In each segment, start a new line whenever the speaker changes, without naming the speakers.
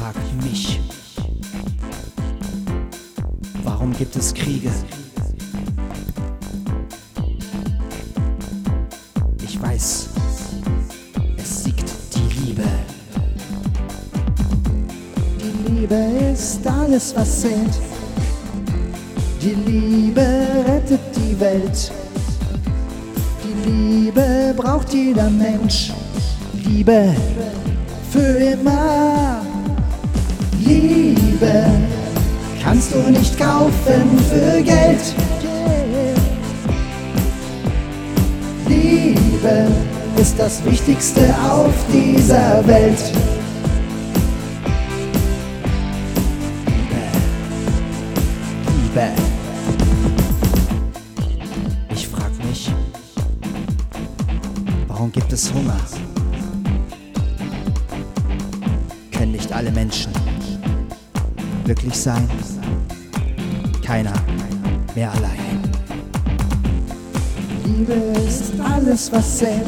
frag mich, warum gibt es Kriege? Ich weiß, es siegt die Liebe.
Die Liebe ist alles, was zählt. Die Liebe rettet die Welt. Die Liebe braucht jeder Mensch. Liebe für immer. Kaufen für Geld. Liebe ist das Wichtigste auf dieser Welt.
Liebe. Ich frag mich, warum gibt es Hunger? Können nicht alle Menschen glücklich sein? Keiner mehr allein.
Liebe ist alles, was zählt.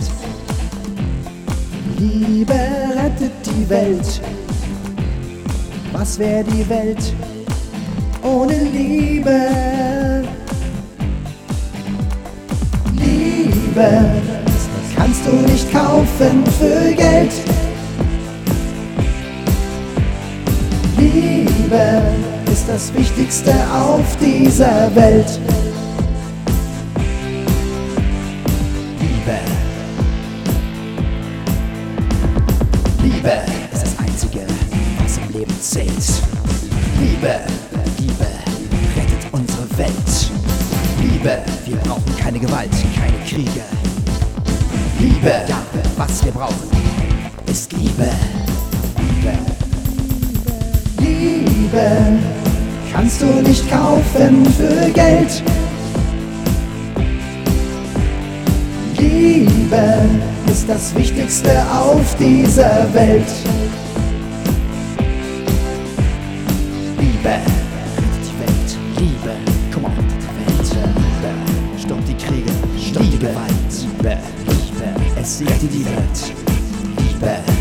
Liebe rettet die Welt. Was wäre die Welt ohne Liebe? Liebe kannst du nicht kaufen für Geld. Liebe ist das Wichtigste auf dieser Welt.
Liebe. Liebe ist das Einzige, was im Leben zählt. Liebe, Liebe rettet unsere Welt. Liebe, wir brauchen keine Gewalt, keine Kriege. Liebe, was wir brauchen, ist Liebe. Liebe.
Liebe kannst du nicht kaufen für Geld. Liebe ist das Wichtigste auf dieser Welt.
Liebe rettet die Welt. Liebe, komm rettet die Welt. Liebe, stoppt die Kriege, stoppt die Gewalt. Liebe, Liebe, es siegt die Welt. Liebe.